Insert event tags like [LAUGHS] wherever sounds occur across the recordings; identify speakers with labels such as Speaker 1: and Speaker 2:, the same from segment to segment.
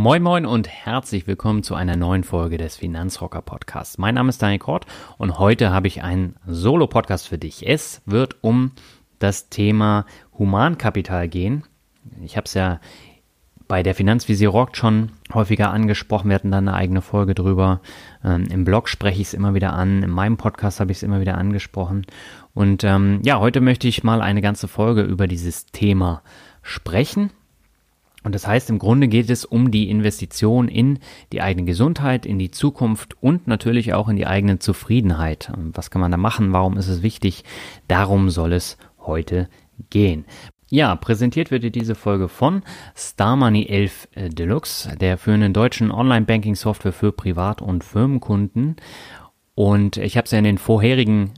Speaker 1: Moin Moin und herzlich willkommen zu einer neuen Folge des Finanzrocker Podcasts. Mein Name ist Daniel Kort und heute habe ich einen Solo-Podcast für dich. Es wird um das Thema Humankapital gehen. Ich habe es ja bei der Finanzvisier Rock schon häufiger angesprochen. Wir hatten da eine eigene Folge drüber. Ähm, Im Blog spreche ich es immer wieder an. In meinem Podcast habe ich es immer wieder angesprochen. Und ähm, ja, heute möchte ich mal eine ganze Folge über dieses Thema sprechen. Und das heißt, im Grunde geht es um die Investition in die eigene Gesundheit, in die Zukunft und natürlich auch in die eigene Zufriedenheit. Was kann man da machen? Warum ist es wichtig? Darum soll es heute gehen. Ja, präsentiert wird dir diese Folge von Star Money 11 äh, Deluxe, der führenden deutschen Online-Banking-Software für Privat- und Firmenkunden. Und ich habe es ja in den vorherigen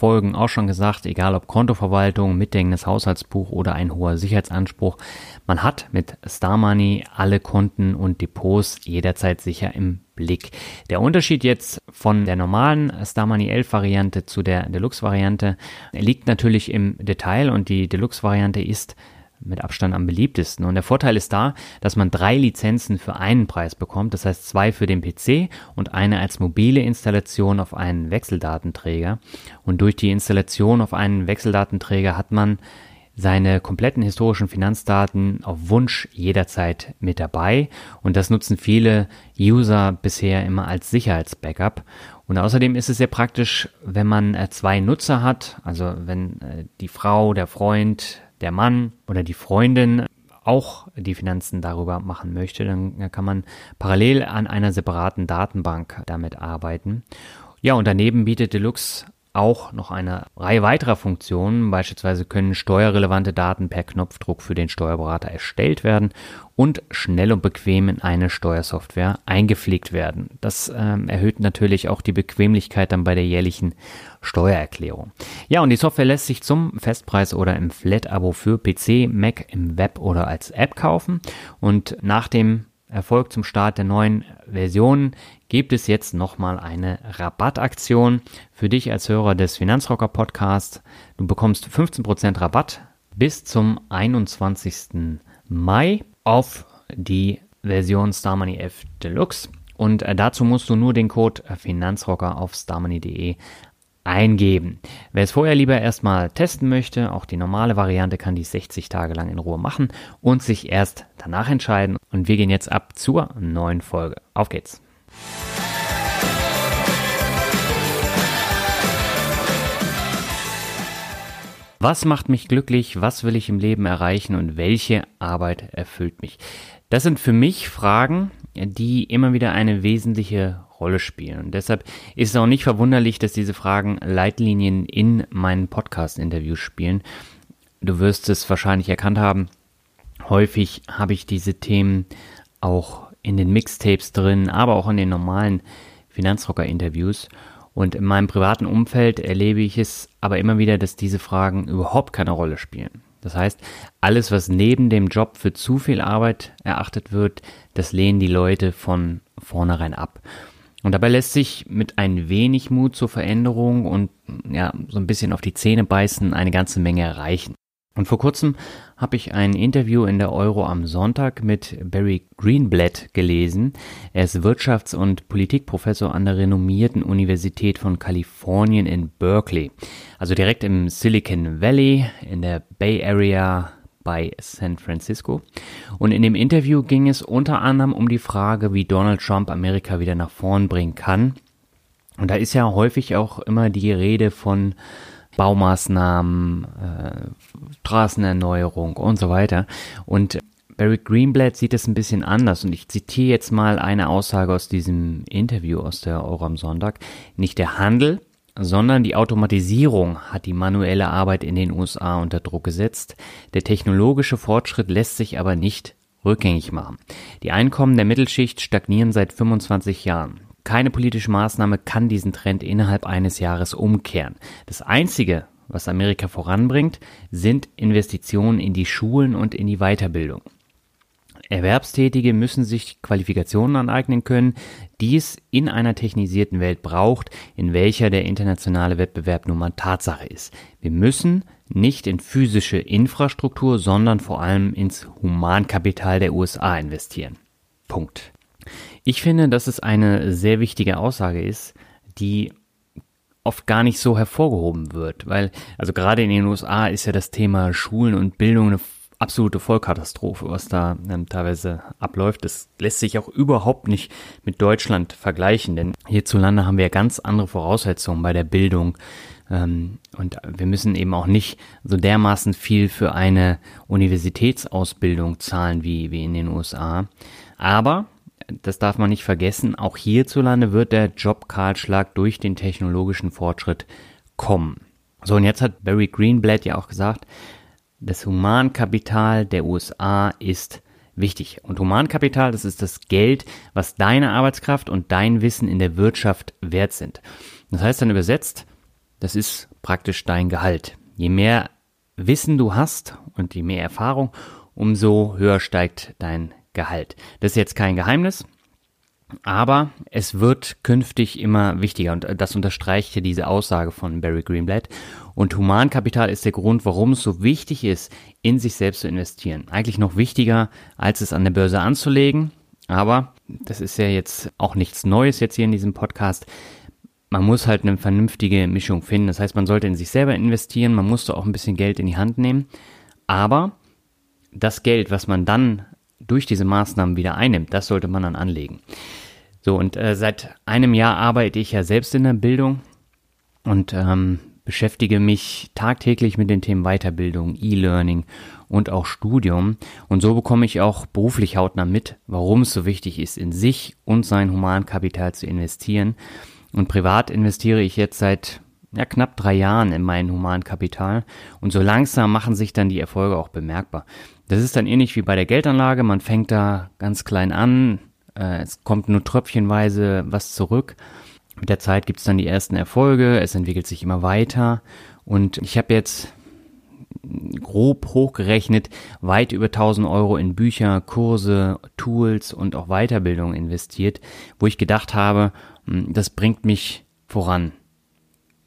Speaker 1: Folgen auch schon gesagt, egal ob Kontoverwaltung, mitdenkendes Haushaltsbuch oder ein hoher Sicherheitsanspruch, man hat mit Star Money alle Konten und Depots jederzeit sicher im Blick. Der Unterschied jetzt von der normalen Star Money 11 Variante zu der Deluxe Variante liegt natürlich im Detail und die Deluxe Variante ist mit Abstand am beliebtesten. Und der Vorteil ist da, dass man drei Lizenzen für einen Preis bekommt, das heißt zwei für den PC und eine als mobile Installation auf einen Wechseldatenträger. Und durch die Installation auf einen Wechseldatenträger hat man seine kompletten historischen Finanzdaten auf Wunsch jederzeit mit dabei und das nutzen viele User bisher immer als Sicherheitsbackup. Und außerdem ist es sehr praktisch, wenn man äh, zwei Nutzer hat, also wenn äh, die Frau, der Freund, der Mann oder die Freundin auch die Finanzen darüber machen möchte, dann kann man parallel an einer separaten Datenbank damit arbeiten. Ja, und daneben bietet Deluxe auch noch eine Reihe weiterer Funktionen. Beispielsweise können steuerrelevante Daten per Knopfdruck für den Steuerberater erstellt werden und schnell und bequem in eine Steuersoftware eingepflegt werden. Das ähm, erhöht natürlich auch die Bequemlichkeit dann bei der jährlichen Steuererklärung. Ja, und die Software lässt sich zum Festpreis oder im Flat-Abo für PC, Mac, im Web oder als App kaufen. Und nach dem Erfolg zum Start der neuen Version gibt es jetzt nochmal eine Rabattaktion für dich als Hörer des Finanzrocker Podcasts. Du bekommst 15% Rabatt bis zum 21. Mai auf die Version Star Money F Deluxe. Und äh, dazu musst du nur den Code Finanzrocker auf starmoney.de eingeben. Wer es vorher lieber erstmal testen möchte, auch die normale Variante kann die 60 Tage lang in Ruhe machen und sich erst danach entscheiden. Und wir gehen jetzt ab zur neuen Folge. Auf geht's! Was macht mich glücklich? Was will ich im Leben erreichen? Und welche Arbeit erfüllt mich? Das sind für mich Fragen, die immer wieder eine wesentliche Rolle spielen. Und deshalb ist es auch nicht verwunderlich, dass diese Fragen Leitlinien in meinen Podcast-Interviews spielen. Du wirst es wahrscheinlich erkannt haben. Häufig habe ich diese Themen auch in den Mixtapes drin, aber auch in den normalen Finanzrocker-Interviews. Und in meinem privaten Umfeld erlebe ich es aber immer wieder, dass diese Fragen überhaupt keine Rolle spielen. Das heißt, alles, was neben dem Job für zu viel Arbeit erachtet wird, das lehnen die Leute von vornherein ab. Und dabei lässt sich mit ein wenig Mut zur Veränderung und ja, so ein bisschen auf die Zähne beißen eine ganze Menge erreichen. Und vor kurzem habe ich ein Interview in der Euro am Sonntag mit Barry Greenblatt gelesen. Er ist Wirtschafts- und Politikprofessor an der renommierten Universität von Kalifornien in Berkeley. Also direkt im Silicon Valley, in der Bay Area bei San Francisco. Und in dem Interview ging es unter anderem um die Frage, wie Donald Trump Amerika wieder nach vorn bringen kann. Und da ist ja häufig auch immer die Rede von Baumaßnahmen, äh, Straßenerneuerung und so weiter. Und Barry Greenblatt sieht es ein bisschen anders und ich zitiere jetzt mal eine Aussage aus diesem Interview aus der Euro Sonntag. Nicht der Handel, sondern die Automatisierung hat die manuelle Arbeit in den USA unter Druck gesetzt. Der technologische Fortschritt lässt sich aber nicht rückgängig machen. Die Einkommen der Mittelschicht stagnieren seit 25 Jahren. Keine politische Maßnahme kann diesen Trend innerhalb eines Jahres umkehren. Das Einzige, was Amerika voranbringt, sind Investitionen in die Schulen und in die Weiterbildung. Erwerbstätige müssen sich Qualifikationen aneignen können, die es in einer technisierten Welt braucht, in welcher der internationale Wettbewerb nun mal Tatsache ist. Wir müssen nicht in physische Infrastruktur, sondern vor allem ins Humankapital der USA investieren. Punkt. Ich finde, dass es eine sehr wichtige Aussage ist, die oft gar nicht so hervorgehoben wird, weil also gerade in den USA ist ja das Thema Schulen und Bildung eine absolute Vollkatastrophe, was da ähm, teilweise abläuft. Das lässt sich auch überhaupt nicht mit Deutschland vergleichen, denn hierzulande haben wir ganz andere Voraussetzungen bei der Bildung. Ähm, und wir müssen eben auch nicht so dermaßen viel für eine Universitätsausbildung zahlen wie, wie in den USA. Aber das darf man nicht vergessen, auch hierzulande wird der Jobkahlschlag durch den technologischen Fortschritt kommen. So, und jetzt hat Barry Greenblatt ja auch gesagt, das Humankapital der USA ist wichtig. Und Humankapital, das ist das Geld, was deine Arbeitskraft und dein Wissen in der Wirtschaft wert sind. Das heißt dann übersetzt, das ist praktisch dein Gehalt. Je mehr Wissen du hast und je mehr Erfahrung, umso höher steigt dein Gehalt. Das ist jetzt kein Geheimnis. Aber es wird künftig immer wichtiger und das unterstreicht hier diese Aussage von Barry Greenblatt. Und Humankapital ist der Grund, warum es so wichtig ist, in sich selbst zu investieren. Eigentlich noch wichtiger, als es an der Börse anzulegen. Aber das ist ja jetzt auch nichts Neues jetzt hier in diesem Podcast. Man muss halt eine vernünftige Mischung finden. Das heißt, man sollte in sich selber investieren, man muss da auch ein bisschen Geld in die Hand nehmen. Aber das Geld, was man dann durch diese Maßnahmen wieder einnimmt, das sollte man dann anlegen. So, und äh, seit einem Jahr arbeite ich ja selbst in der Bildung und ähm, beschäftige mich tagtäglich mit den Themen Weiterbildung, E-Learning und auch Studium. Und so bekomme ich auch beruflich hautnah mit, warum es so wichtig ist, in sich und sein Humankapital zu investieren. Und privat investiere ich jetzt seit ja, knapp drei Jahren in mein Humankapital. Und so langsam machen sich dann die Erfolge auch bemerkbar. Das ist dann ähnlich wie bei der Geldanlage. Man fängt da ganz klein an, äh, es kommt nur tröpfchenweise was zurück. Mit der Zeit gibt es dann die ersten Erfolge, es entwickelt sich immer weiter und ich habe jetzt grob hochgerechnet weit über 1000 Euro in Bücher, Kurse, Tools und auch Weiterbildung investiert, wo ich gedacht habe, hm, das bringt mich voran.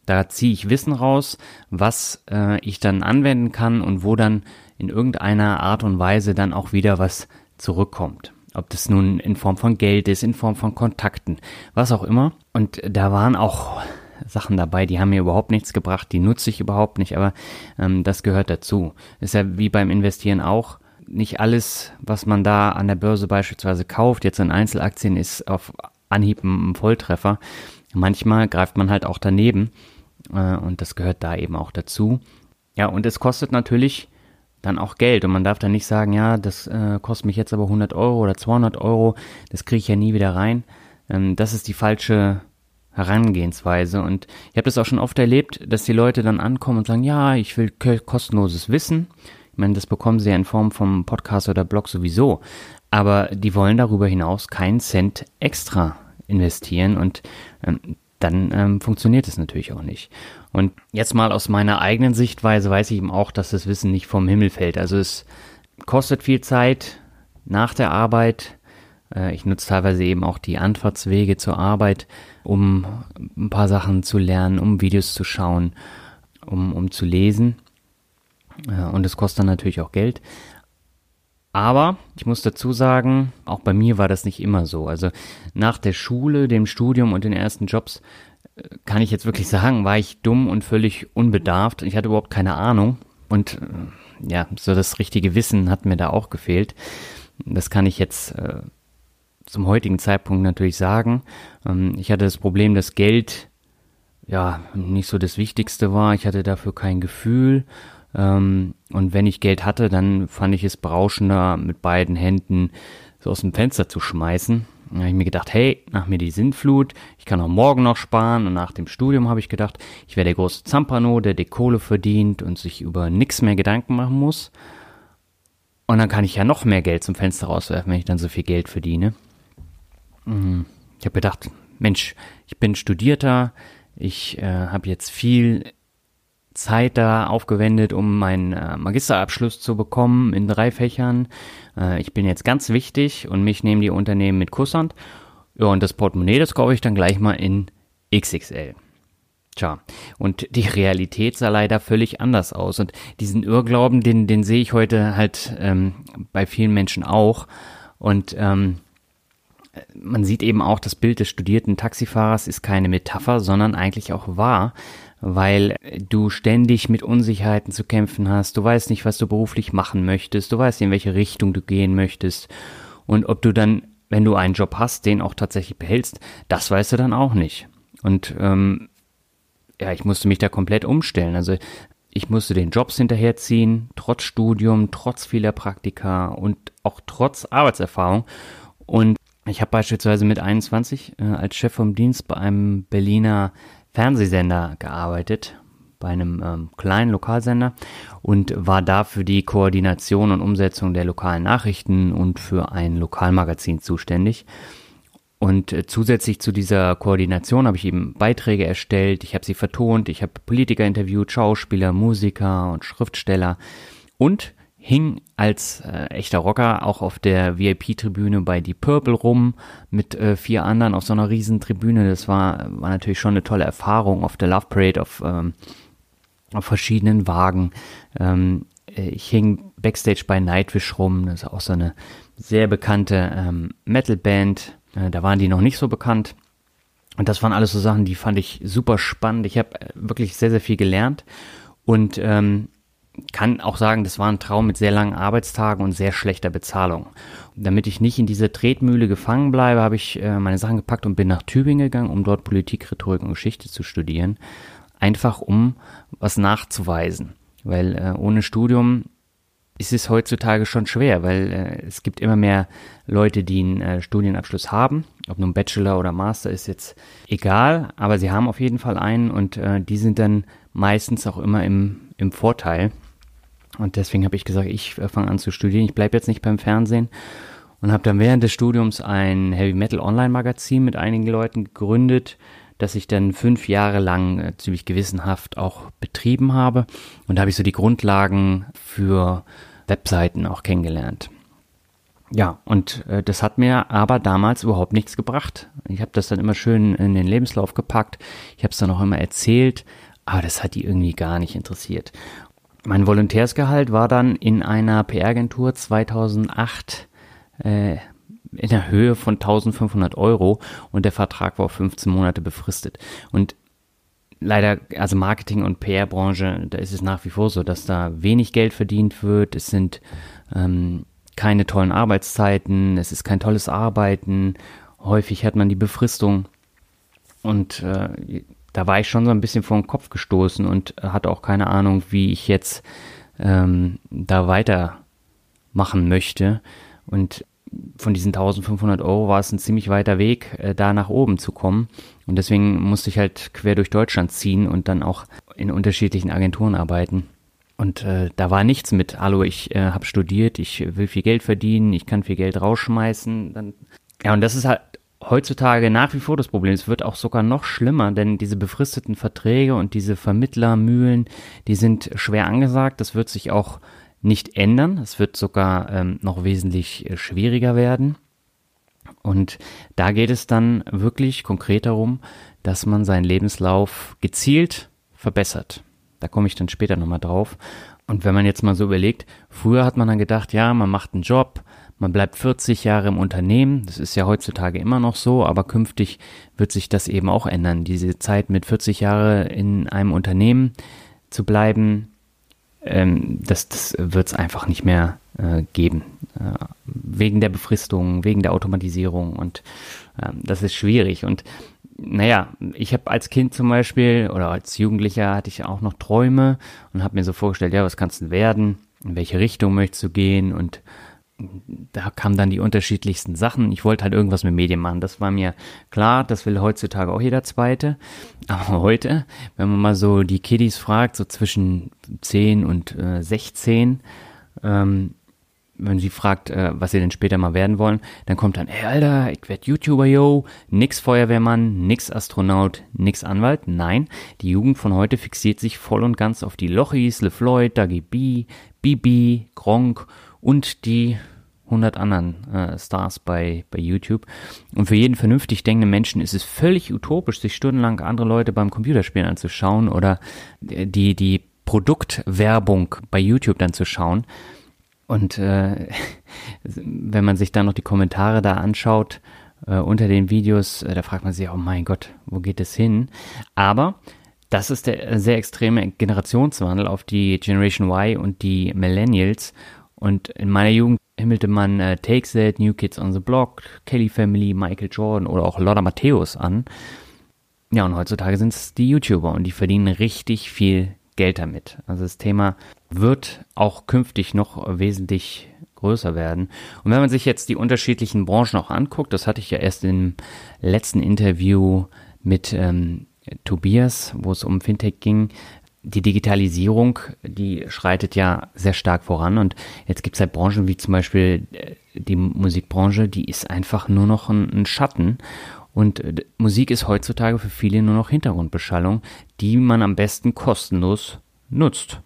Speaker 1: Da ziehe ich Wissen raus, was äh, ich dann anwenden kann und wo dann in irgendeiner Art und Weise dann auch wieder was zurückkommt. Ob das nun in Form von Geld ist, in Form von Kontakten, was auch immer. Und da waren auch Sachen dabei, die haben mir überhaupt nichts gebracht, die nutze ich überhaupt nicht, aber ähm, das gehört dazu. Ist ja wie beim Investieren auch. Nicht alles, was man da an der Börse beispielsweise kauft, jetzt in Einzelaktien, ist auf Anhieb ein Volltreffer. Manchmal greift man halt auch daneben äh, und das gehört da eben auch dazu. Ja, und es kostet natürlich dann auch Geld. Und man darf dann nicht sagen, ja, das äh, kostet mich jetzt aber 100 Euro oder 200 Euro, das kriege ich ja nie wieder rein. Ähm, das ist die falsche Herangehensweise. Und ich habe das auch schon oft erlebt, dass die Leute dann ankommen und sagen, ja, ich will kostenloses Wissen. Ich meine, das bekommen sie ja in Form vom Podcast oder Blog sowieso. Aber die wollen darüber hinaus keinen Cent extra investieren und ähm, dann ähm, funktioniert es natürlich auch nicht. Und jetzt mal aus meiner eigenen Sichtweise weiß ich eben auch, dass das Wissen nicht vom Himmel fällt. Also es kostet viel Zeit nach der Arbeit. Äh, ich nutze teilweise eben auch die Anfahrtswege zur Arbeit, um ein paar Sachen zu lernen, um Videos zu schauen, um, um zu lesen. Äh, und es kostet dann natürlich auch Geld. Aber ich muss dazu sagen, auch bei mir war das nicht immer so. Also nach der Schule, dem Studium und den ersten Jobs äh, kann ich jetzt wirklich sagen, war ich dumm und völlig unbedarft. Ich hatte überhaupt keine Ahnung. Und äh, ja, so das richtige Wissen hat mir da auch gefehlt. Das kann ich jetzt äh, zum heutigen Zeitpunkt natürlich sagen. Ähm, ich hatte das Problem, dass Geld ja nicht so das Wichtigste war. Ich hatte dafür kein Gefühl. Ähm, und wenn ich Geld hatte, dann fand ich es berauschender, mit beiden Händen so aus dem Fenster zu schmeißen. Dann habe ich mir gedacht, hey, nach mir die Sintflut, ich kann auch morgen noch sparen. Und nach dem Studium habe ich gedacht, ich wäre der große Zampano, der die Kohle verdient und sich über nichts mehr Gedanken machen muss. Und dann kann ich ja noch mehr Geld zum Fenster rauswerfen, wenn ich dann so viel Geld verdiene. Mhm. Ich habe gedacht, Mensch, ich bin Studierter, ich äh, habe jetzt viel Zeit da aufgewendet, um meinen äh, Magisterabschluss zu bekommen in drei Fächern. Äh, ich bin jetzt ganz wichtig und mich nehmen die Unternehmen mit Kusshand. Ja, und das Portemonnaie, das kaufe ich dann gleich mal in XXL. Tja, und die Realität sah leider völlig anders aus. Und diesen Irrglauben, den, den sehe ich heute halt ähm, bei vielen Menschen auch. Und ähm, man sieht eben auch, das Bild des studierten Taxifahrers ist keine Metapher, sondern eigentlich auch wahr, weil du ständig mit Unsicherheiten zu kämpfen hast. Du weißt nicht, was du beruflich machen möchtest. Du weißt nicht, in welche Richtung du gehen möchtest. Und ob du dann, wenn du einen Job hast, den auch tatsächlich behältst, das weißt du dann auch nicht. Und ähm, ja, ich musste mich da komplett umstellen. Also ich musste den Jobs hinterherziehen, trotz Studium, trotz vieler Praktika und auch trotz Arbeitserfahrung. Und ich habe beispielsweise mit 21 äh, als Chef vom Dienst bei einem Berliner Fernsehsender gearbeitet, bei einem ähm, kleinen Lokalsender und war da für die Koordination und Umsetzung der lokalen Nachrichten und für ein Lokalmagazin zuständig. Und äh, zusätzlich zu dieser Koordination habe ich eben Beiträge erstellt, ich habe sie vertont, ich habe Politiker interviewt, Schauspieler, Musiker und Schriftsteller und hing als äh, echter Rocker auch auf der VIP-Tribüne bei Die Purple rum mit äh, vier anderen auf so einer riesen Tribüne. Das war, war natürlich schon eine tolle Erfahrung auf der Love Parade, auf, ähm, auf verschiedenen Wagen. Ähm, äh, ich hing Backstage bei Nightwish rum, das ist auch so eine sehr bekannte ähm, Metal-Band. Äh, da waren die noch nicht so bekannt. Und das waren alles so Sachen, die fand ich super spannend. Ich habe äh, wirklich sehr, sehr viel gelernt. Und ähm, kann auch sagen, das war ein Traum mit sehr langen Arbeitstagen und sehr schlechter Bezahlung. damit ich nicht in diese Tretmühle gefangen bleibe, habe ich äh, meine Sachen gepackt und bin nach Tübingen gegangen, um dort Politik, Rhetorik und Geschichte zu studieren. Einfach um was nachzuweisen. Weil äh, ohne Studium ist es heutzutage schon schwer, weil äh, es gibt immer mehr Leute, die einen äh, Studienabschluss haben. Ob nun Bachelor oder Master ist jetzt egal, aber sie haben auf jeden Fall einen und äh, die sind dann meistens auch immer im, im Vorteil. Und deswegen habe ich gesagt, ich äh, fange an zu studieren. Ich bleibe jetzt nicht beim Fernsehen und habe dann während des Studiums ein Heavy Metal Online Magazin mit einigen Leuten gegründet, das ich dann fünf Jahre lang äh, ziemlich gewissenhaft auch betrieben habe. Und da habe ich so die Grundlagen für Webseiten auch kennengelernt. Ja, und äh, das hat mir aber damals überhaupt nichts gebracht. Ich habe das dann immer schön in den Lebenslauf gepackt. Ich habe es dann auch immer erzählt, aber das hat die irgendwie gar nicht interessiert. Mein Volontärsgehalt war dann in einer PR-Agentur 2008 äh, in der Höhe von 1500 Euro und der Vertrag war auf 15 Monate befristet. Und leider, also Marketing- und PR-Branche, da ist es nach wie vor so, dass da wenig Geld verdient wird. Es sind ähm, keine tollen Arbeitszeiten, es ist kein tolles Arbeiten. Häufig hat man die Befristung. Und äh, da war ich schon so ein bisschen vor den Kopf gestoßen und hatte auch keine Ahnung, wie ich jetzt ähm, da weitermachen möchte. Und von diesen 1500 Euro war es ein ziemlich weiter Weg, äh, da nach oben zu kommen. Und deswegen musste ich halt quer durch Deutschland ziehen und dann auch in unterschiedlichen Agenturen arbeiten. Und äh, da war nichts mit, hallo, ich äh, habe studiert, ich will viel Geld verdienen, ich kann viel Geld rausschmeißen. Dann, ja, und das ist halt heutzutage nach wie vor das Problem. Es wird auch sogar noch schlimmer, denn diese befristeten Verträge und diese Vermittlermühlen, die sind schwer angesagt. Das wird sich auch nicht ändern. Es wird sogar ähm, noch wesentlich äh, schwieriger werden. Und da geht es dann wirklich konkret darum, dass man seinen Lebenslauf gezielt verbessert. Da komme ich dann später nochmal drauf. Und wenn man jetzt mal so überlegt, früher hat man dann gedacht, ja, man macht einen Job, man bleibt 40 Jahre im Unternehmen, das ist ja heutzutage immer noch so, aber künftig wird sich das eben auch ändern. Diese Zeit mit 40 Jahre in einem Unternehmen zu bleiben, ähm, das, das wird es einfach nicht mehr äh, geben. Äh, wegen der Befristung, wegen der Automatisierung und äh, das ist schwierig. Und naja, ich habe als Kind zum Beispiel oder als Jugendlicher hatte ich auch noch Träume und habe mir so vorgestellt, ja, was kannst du werden? In welche Richtung möchtest du gehen? Und da kamen dann die unterschiedlichsten Sachen. Ich wollte halt irgendwas mit Medien machen. Das war mir klar, das will heutzutage auch jeder Zweite. Aber heute, wenn man mal so die Kiddies fragt, so zwischen 10 und äh, 16, ähm, wenn sie fragt, äh, was sie denn später mal werden wollen, dann kommt dann, ey Alter, ich werd YouTuber, yo, nix Feuerwehrmann, nix Astronaut, nix Anwalt. Nein, die Jugend von heute fixiert sich voll und ganz auf die Lochis, LeFloid, Dagi B, Bibi, Gronk und die 100 anderen äh, Stars bei, bei YouTube. Und für jeden vernünftig denkenden Menschen ist es völlig utopisch, sich stundenlang andere Leute beim Computerspielen anzuschauen oder die, die Produktwerbung bei YouTube dann zu schauen. Und äh, [LAUGHS] wenn man sich dann noch die Kommentare da anschaut äh, unter den Videos, äh, da fragt man sich, oh mein Gott, wo geht es hin? Aber das ist der sehr extreme Generationswandel auf die Generation Y und die Millennials. Und in meiner Jugend himmelte man äh, Take That, New Kids on the Block, Kelly Family, Michael Jordan oder auch Lotta Matthäus an. Ja, und heutzutage sind es die YouTuber und die verdienen richtig viel Geld damit. Also das Thema wird auch künftig noch wesentlich größer werden. Und wenn man sich jetzt die unterschiedlichen Branchen auch anguckt, das hatte ich ja erst im letzten Interview mit ähm, Tobias, wo es um Fintech ging, die Digitalisierung, die schreitet ja sehr stark voran und jetzt gibt es halt Branchen wie zum Beispiel äh, die Musikbranche, die ist einfach nur noch ein, ein Schatten und äh, Musik ist heutzutage für viele nur noch Hintergrundbeschallung, die man am besten kostenlos nutzt.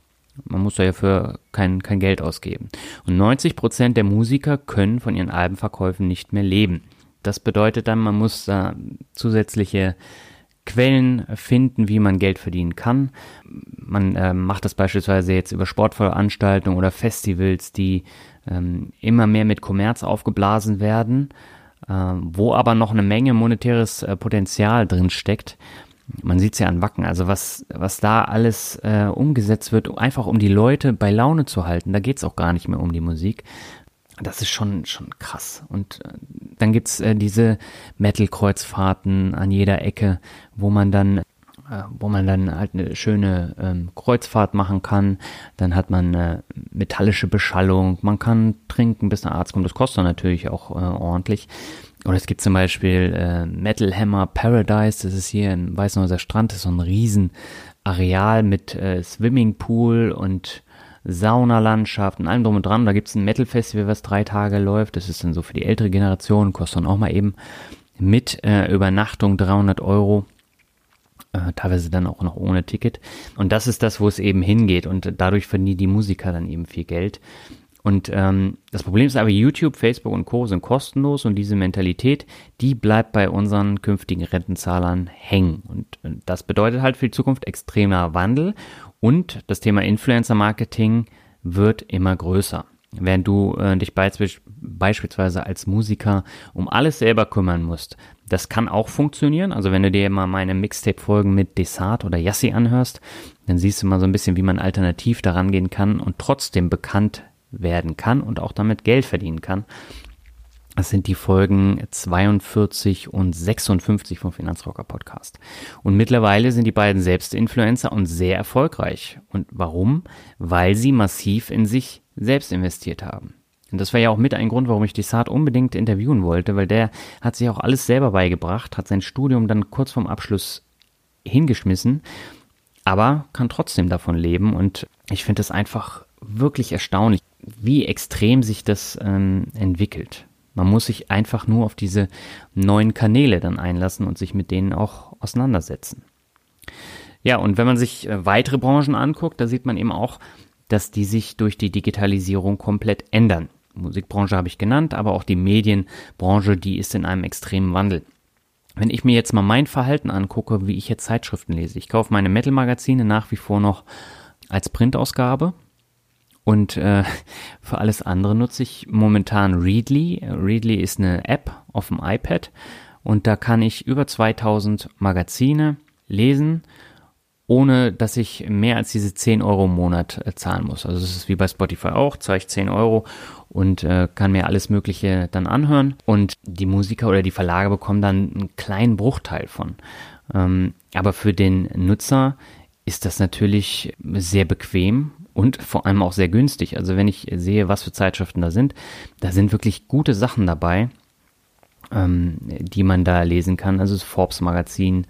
Speaker 1: Man muss da ja für kein, kein Geld ausgeben. Und 90 Prozent der Musiker können von ihren Albenverkäufen nicht mehr leben. Das bedeutet dann, man muss da zusätzliche Quellen finden, wie man Geld verdienen kann. Man äh, macht das beispielsweise jetzt über Sportveranstaltungen oder Festivals, die ähm, immer mehr mit Kommerz aufgeblasen werden ähm, wo aber noch eine Menge monetäres äh, Potenzial drin steckt. Man sieht es ja an Wacken, also was, was da alles äh, umgesetzt wird, einfach um die Leute bei Laune zu halten. Da geht es auch gar nicht mehr um die Musik. Das ist schon, schon krass. Und äh, dann gibt's äh, diese Metal-Kreuzfahrten an jeder Ecke, wo man dann äh, wo man dann halt eine schöne ähm, Kreuzfahrt machen kann. Dann hat man äh, metallische Beschallung, man kann trinken, bis der Arzt kommt. Das kostet natürlich auch äh, ordentlich. Oder es gibt zum Beispiel äh, Metal Hammer Paradise, das ist hier im Weißenhäuser Strand, das ist so ein riesen Areal mit äh, Swimmingpool und Saunalandschaft und allem drum und dran. Da gibt's ein Metal-Festival, was drei Tage läuft. Das ist dann so für die ältere Generation, kostet dann auch mal eben mit äh, Übernachtung 300 Euro äh, teilweise dann auch noch ohne Ticket. Und das ist das, wo es eben hingeht. Und dadurch verdienen die Musiker dann eben viel Geld. Und ähm, das Problem ist aber, YouTube, Facebook und Co. sind kostenlos und diese Mentalität, die bleibt bei unseren künftigen Rentenzahlern hängen. Und äh, das bedeutet halt für die Zukunft extremer Wandel und das Thema Influencer-Marketing wird immer größer. Während du äh, dich beispielsweise als Musiker um alles selber kümmern musst, das kann auch funktionieren. Also wenn du dir mal meine Mixtape-Folgen mit Desart oder Yassi anhörst, dann siehst du mal so ein bisschen, wie man alternativ daran gehen kann und trotzdem bekannt werden kann und auch damit Geld verdienen kann. Das sind die Folgen 42 und 56 vom Finanzrocker Podcast. Und mittlerweile sind die beiden selbst Influencer und sehr erfolgreich. Und warum? Weil sie massiv in sich selbst investiert haben. Und das war ja auch mit ein Grund, warum ich die Saad unbedingt interviewen wollte, weil der hat sich auch alles selber beigebracht, hat sein Studium dann kurz vorm Abschluss hingeschmissen, aber kann trotzdem davon leben. Und ich finde es einfach wirklich erstaunlich, wie extrem sich das ähm, entwickelt. Man muss sich einfach nur auf diese neuen Kanäle dann einlassen und sich mit denen auch auseinandersetzen. Ja, und wenn man sich äh, weitere Branchen anguckt, da sieht man eben auch, dass die sich durch die Digitalisierung komplett ändern. Musikbranche habe ich genannt, aber auch die Medienbranche, die ist in einem extremen Wandel. Wenn ich mir jetzt mal mein Verhalten angucke, wie ich jetzt Zeitschriften lese, ich kaufe meine Metal-Magazine nach wie vor noch als Printausgabe und äh, für alles andere nutze ich momentan Readly. Readly ist eine App auf dem iPad und da kann ich über 2000 Magazine lesen ohne dass ich mehr als diese 10 Euro im Monat äh, zahlen muss. Also es ist wie bei Spotify auch, zahle ich 10 Euro und äh, kann mir alles Mögliche dann anhören. Und die Musiker oder die Verlage bekommen dann einen kleinen Bruchteil von. Ähm, aber für den Nutzer ist das natürlich sehr bequem und vor allem auch sehr günstig. Also wenn ich sehe, was für Zeitschriften da sind, da sind wirklich gute Sachen dabei, ähm, die man da lesen kann. Also das Forbes Magazin,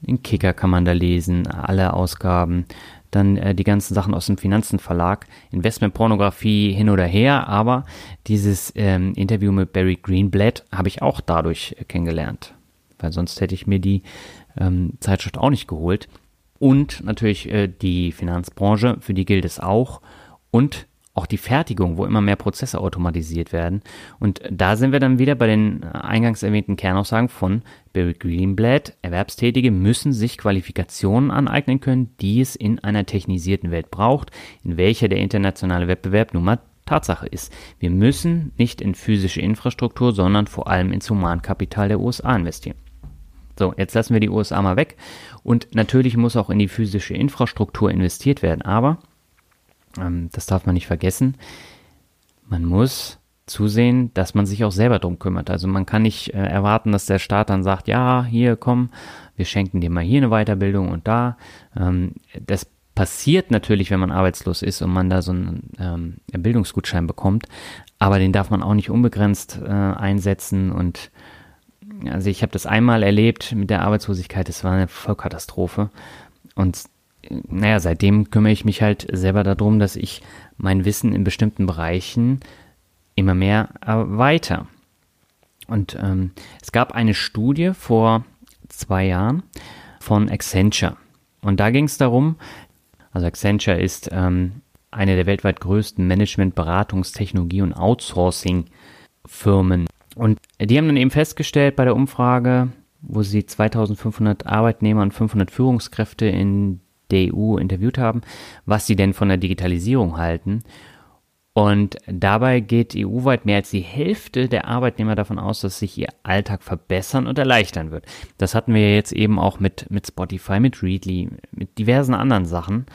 Speaker 1: den Kicker kann man da lesen, alle Ausgaben. Dann äh, die ganzen Sachen aus dem Finanzenverlag, Investmentpornografie hin oder her, aber dieses ähm, Interview mit Barry Greenblatt habe ich auch dadurch kennengelernt. Weil sonst hätte ich mir die ähm, Zeitschrift auch nicht geholt. Und natürlich äh, die Finanzbranche, für die gilt es auch. Und auch die Fertigung, wo immer mehr Prozesse automatisiert werden. Und da sind wir dann wieder bei den eingangs erwähnten Kernaussagen von Barry Greenblatt. Erwerbstätige müssen sich Qualifikationen aneignen können, die es in einer technisierten Welt braucht, in welcher der internationale Wettbewerb nun mal Tatsache ist. Wir müssen nicht in physische Infrastruktur, sondern vor allem ins Humankapital der USA investieren. So, jetzt lassen wir die USA mal weg. Und natürlich muss auch in die physische Infrastruktur investiert werden. Aber ähm, das darf man nicht vergessen. Man muss zusehen, dass man sich auch selber drum kümmert. Also man kann nicht äh, erwarten, dass der Staat dann sagt, ja, hier komm, wir schenken dir mal hier eine Weiterbildung und da. Ähm, das passiert natürlich, wenn man arbeitslos ist und man da so einen ähm, Bildungsgutschein bekommt, aber den darf man auch nicht unbegrenzt äh, einsetzen und also ich habe das einmal erlebt mit der Arbeitslosigkeit, es war eine Vollkatastrophe und naja, seitdem kümmere ich mich halt selber darum, dass ich mein Wissen in bestimmten Bereichen immer mehr erweitere. Und ähm, es gab eine Studie vor zwei Jahren von Accenture. Und da ging es darum, also Accenture ist ähm, eine der weltweit größten Management-, Beratungstechnologie- und Outsourcing-Firmen. Und die haben dann eben festgestellt bei der Umfrage, wo sie 2500 Arbeitnehmer und 500 Führungskräfte in der EU interviewt haben, was sie denn von der Digitalisierung halten. Und dabei geht EU-weit mehr als die Hälfte der Arbeitnehmer davon aus, dass sich ihr Alltag verbessern und erleichtern wird. Das hatten wir jetzt eben auch mit, mit Spotify, mit Readly, mit diversen anderen Sachen.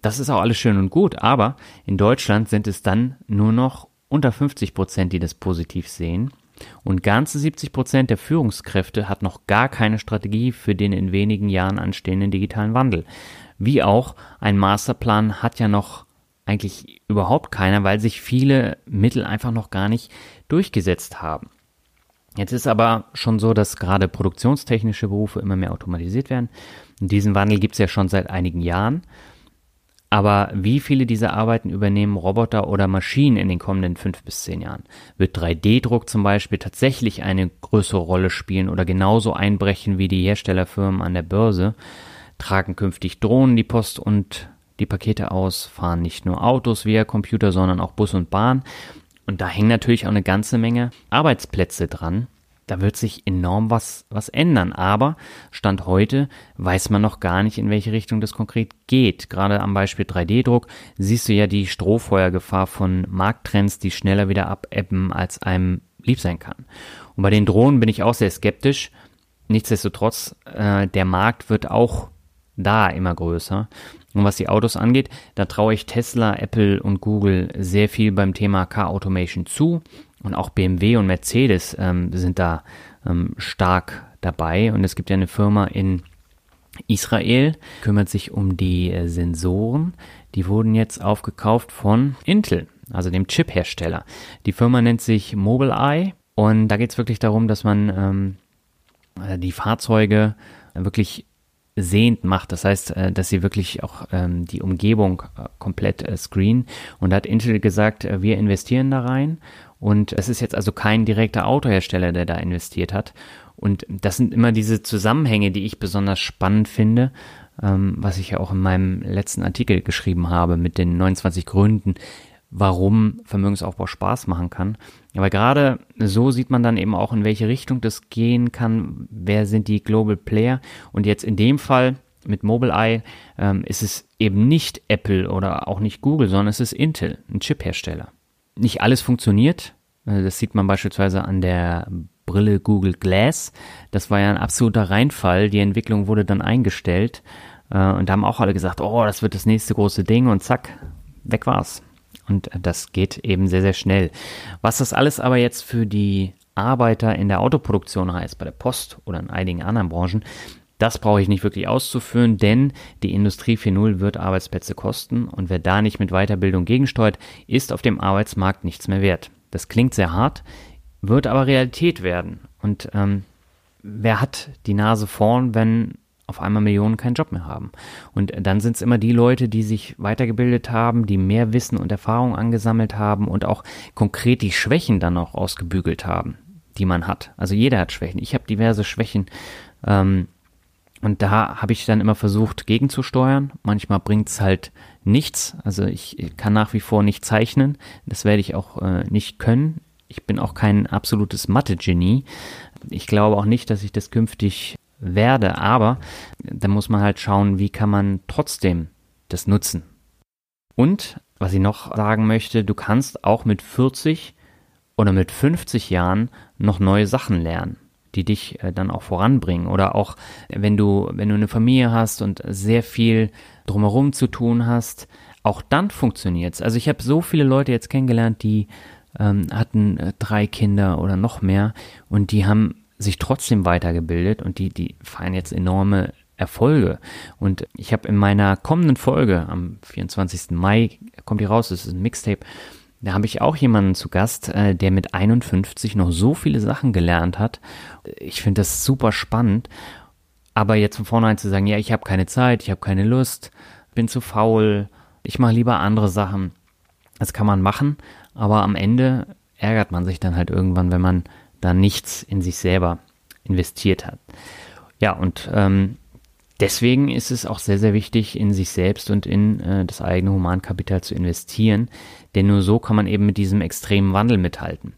Speaker 1: Das ist auch alles schön und gut, aber in Deutschland sind es dann nur noch unter 50 Prozent, die das positiv sehen. Und ganze 70 Prozent der Führungskräfte hat noch gar keine Strategie für den in wenigen Jahren anstehenden digitalen Wandel. Wie auch ein Masterplan hat ja noch eigentlich überhaupt keiner, weil sich viele Mittel einfach noch gar nicht durchgesetzt haben. Jetzt ist aber schon so, dass gerade produktionstechnische Berufe immer mehr automatisiert werden. Und diesen Wandel gibt es ja schon seit einigen Jahren. Aber wie viele dieser Arbeiten übernehmen Roboter oder Maschinen in den kommenden fünf bis zehn Jahren? Wird 3D-Druck zum Beispiel tatsächlich eine größere Rolle spielen oder genauso einbrechen wie die Herstellerfirmen an der Börse? Tragen künftig Drohnen die Post und die Pakete aus, fahren nicht nur Autos via Computer, sondern auch Bus und Bahn. Und da hängen natürlich auch eine ganze Menge Arbeitsplätze dran. Da wird sich enorm was, was ändern. Aber Stand heute weiß man noch gar nicht, in welche Richtung das konkret geht. Gerade am Beispiel 3D-Druck siehst du ja die Strohfeuergefahr von Markttrends, die schneller wieder abebben, als einem lieb sein kann. Und bei den Drohnen bin ich auch sehr skeptisch. Nichtsdestotrotz, äh, der Markt wird auch da immer größer. Und was die Autos angeht, da traue ich Tesla, Apple und Google sehr viel beim Thema Car Automation zu. Und auch BMW und Mercedes ähm, sind da ähm, stark dabei. Und es gibt ja eine Firma in Israel, kümmert sich um die äh, Sensoren. Die wurden jetzt aufgekauft von Intel, also dem Chip-Hersteller. Die Firma nennt sich Mobileye. Und da geht es wirklich darum, dass man ähm, äh, die Fahrzeuge wirklich sehend macht. Das heißt, äh, dass sie wirklich auch ähm, die Umgebung äh, komplett äh, screen. Und da hat Intel gesagt, wir investieren da rein und es ist jetzt also kein direkter Autohersteller, der da investiert hat. Und das sind immer diese Zusammenhänge, die ich besonders spannend finde, ähm, was ich ja auch in meinem letzten Artikel geschrieben habe mit den 29 Gründen, warum Vermögensaufbau Spaß machen kann. Aber gerade so sieht man dann eben auch, in welche Richtung das gehen kann. Wer sind die Global Player? Und jetzt in dem Fall mit Mobileye ähm, ist es eben nicht Apple oder auch nicht Google, sondern es ist Intel, ein Chip-Hersteller nicht alles funktioniert. Äh, das sieht man beispielsweise an der Brille Google Glass. Das war ja ein absoluter Reinfall. Die Entwicklung wurde dann eingestellt. Äh, und da haben auch alle gesagt, oh, das wird das nächste große Ding und zack, weg war's. Und das geht eben sehr, sehr schnell. Was das alles aber jetzt für die Arbeiter in der Autoproduktion heißt, bei der Post oder in einigen anderen Branchen, das brauche ich nicht wirklich auszuführen, denn die Industrie 4.0 wird Arbeitsplätze kosten und wer da nicht mit Weiterbildung gegensteuert, ist auf dem Arbeitsmarkt nichts mehr wert. Das klingt sehr hart, wird aber Realität werden. Und ähm, wer hat die Nase vorn, wenn auf einmal Millionen keinen Job mehr haben. Und dann sind es immer die Leute, die sich weitergebildet haben, die mehr Wissen und Erfahrung angesammelt haben und auch konkret die Schwächen dann auch ausgebügelt haben, die man hat. Also jeder hat Schwächen. Ich habe diverse Schwächen. Ähm, und da habe ich dann immer versucht, gegenzusteuern. Manchmal bringt es halt nichts. Also ich kann nach wie vor nicht zeichnen. Das werde ich auch äh, nicht können. Ich bin auch kein absolutes Mathe-Genie. Ich glaube auch nicht, dass ich das künftig werde, aber da muss man halt schauen, wie kann man trotzdem das nutzen. Und was ich noch sagen möchte, du kannst auch mit 40 oder mit 50 Jahren noch neue Sachen lernen, die dich äh, dann auch voranbringen. Oder auch wenn du, wenn du eine Familie hast und sehr viel drumherum zu tun hast, auch dann funktioniert es. Also ich habe so viele Leute jetzt kennengelernt, die ähm, hatten äh, drei Kinder oder noch mehr und die haben sich trotzdem weitergebildet und die, die feiern jetzt enorme Erfolge. Und ich habe in meiner kommenden Folge am 24. Mai, kommt die raus, das ist ein Mixtape, da habe ich auch jemanden zu Gast, äh, der mit 51 noch so viele Sachen gelernt hat. Ich finde das super spannend. Aber jetzt von vornherein zu sagen, ja, ich habe keine Zeit, ich habe keine Lust, bin zu faul, ich mache lieber andere Sachen. Das kann man machen, aber am Ende ärgert man sich dann halt irgendwann, wenn man da nichts in sich selber investiert hat. Ja, und ähm, deswegen ist es auch sehr, sehr wichtig, in sich selbst und in äh, das eigene Humankapital zu investieren, denn nur so kann man eben mit diesem extremen Wandel mithalten.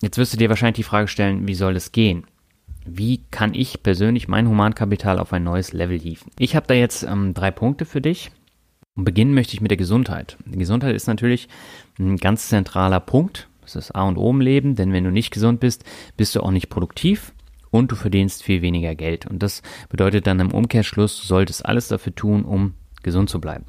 Speaker 1: Jetzt wirst du dir wahrscheinlich die Frage stellen, wie soll es gehen? Wie kann ich persönlich mein Humankapital auf ein neues Level hieven? Ich habe da jetzt ähm, drei Punkte für dich. Und beginnen möchte ich mit der Gesundheit. Die Gesundheit ist natürlich ein ganz zentraler Punkt das ist A und O im Leben, denn wenn du nicht gesund bist, bist du auch nicht produktiv und du verdienst viel weniger Geld. Und das bedeutet dann im Umkehrschluss, du solltest alles dafür tun, um gesund zu bleiben.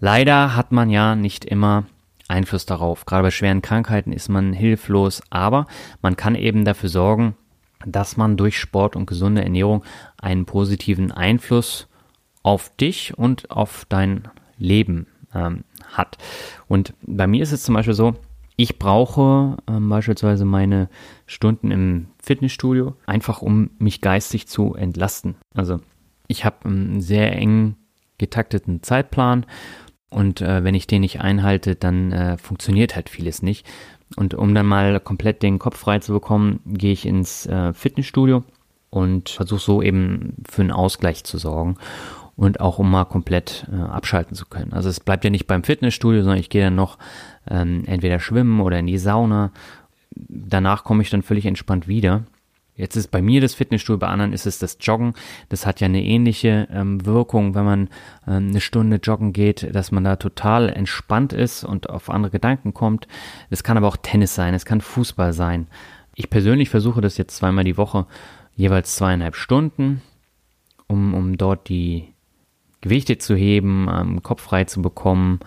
Speaker 1: Leider hat man ja nicht immer Einfluss darauf. Gerade bei schweren Krankheiten ist man hilflos, aber man kann eben dafür sorgen, dass man durch Sport und gesunde Ernährung einen positiven Einfluss auf dich und auf dein Leben ähm, hat. Und bei mir ist es zum Beispiel so, ich brauche ähm, beispielsweise meine Stunden im Fitnessstudio, einfach um mich geistig zu entlasten. Also ich habe einen sehr eng getakteten Zeitplan und äh, wenn ich den nicht einhalte, dann äh, funktioniert halt vieles nicht. Und um dann mal komplett den Kopf frei zu bekommen, gehe ich ins äh, Fitnessstudio und versuche so eben für einen Ausgleich zu sorgen und auch um mal komplett äh, abschalten zu können. Also es bleibt ja nicht beim Fitnessstudio, sondern ich gehe dann noch ähm, entweder schwimmen oder in die Sauna. Danach komme ich dann völlig entspannt wieder. Jetzt ist bei mir das Fitnessstudio, bei anderen ist es das Joggen. Das hat ja eine ähnliche ähm, Wirkung, wenn man ähm, eine Stunde joggen geht, dass man da total entspannt ist und auf andere Gedanken kommt. Es kann aber auch Tennis sein, es kann Fußball sein. Ich persönlich versuche das jetzt zweimal die Woche, jeweils zweieinhalb Stunden, um, um dort die Gewichte zu heben, ähm, Kopf frei zu bekommen.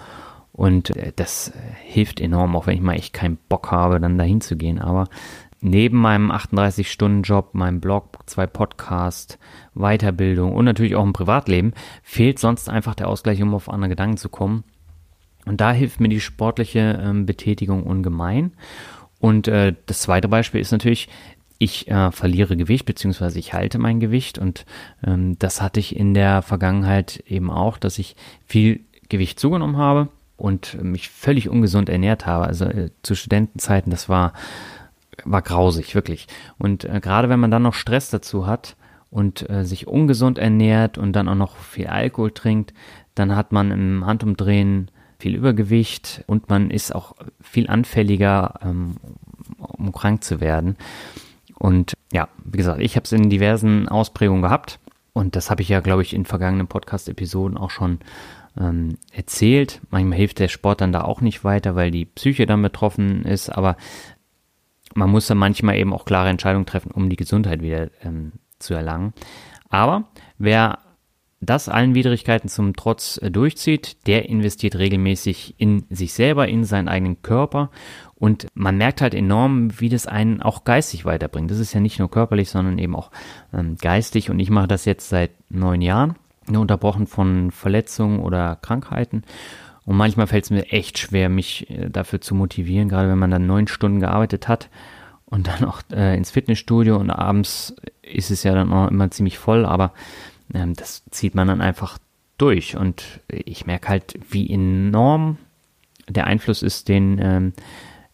Speaker 1: Und äh, das hilft enorm, auch wenn ich mal echt keinen Bock habe, dann dahin zu gehen. Aber neben meinem 38-Stunden-Job, meinem Blog, zwei Podcasts, Weiterbildung und natürlich auch im Privatleben, fehlt sonst einfach der Ausgleich, um auf andere Gedanken zu kommen. Und da hilft mir die sportliche ähm, Betätigung ungemein. Und äh, das zweite Beispiel ist natürlich ich äh, verliere Gewicht, beziehungsweise ich halte mein Gewicht und ähm, das hatte ich in der Vergangenheit eben auch, dass ich viel Gewicht zugenommen habe und mich völlig ungesund ernährt habe. Also äh, zu Studentenzeiten, das war, war grausig, wirklich. Und äh, gerade wenn man dann noch Stress dazu hat und äh, sich ungesund ernährt und dann auch noch viel Alkohol trinkt, dann hat man im Handumdrehen viel Übergewicht und man ist auch viel anfälliger, ähm, um krank zu werden. Und ja, wie gesagt, ich habe es in diversen Ausprägungen gehabt. Und das habe ich ja, glaube ich, in vergangenen Podcast-Episoden auch schon ähm, erzählt. Manchmal hilft der Sport dann da auch nicht weiter, weil die Psyche dann betroffen ist. Aber man muss dann manchmal eben auch klare Entscheidungen treffen, um die Gesundheit wieder ähm, zu erlangen. Aber wer das allen Widrigkeiten zum Trotz äh, durchzieht, der investiert regelmäßig in sich selber, in seinen eigenen Körper und man merkt halt enorm, wie das einen auch geistig weiterbringt. Das ist ja nicht nur körperlich, sondern eben auch ähm, geistig und ich mache das jetzt seit neun Jahren, ne, unterbrochen von Verletzungen oder Krankheiten und manchmal fällt es mir echt schwer, mich äh, dafür zu motivieren, gerade wenn man dann neun Stunden gearbeitet hat und [LAUGHS] dann auch äh, ins Fitnessstudio und abends ist es ja dann auch immer ziemlich voll, aber ähm, das zieht man dann einfach durch. Und ich merke halt, wie enorm der Einfluss ist, den ähm,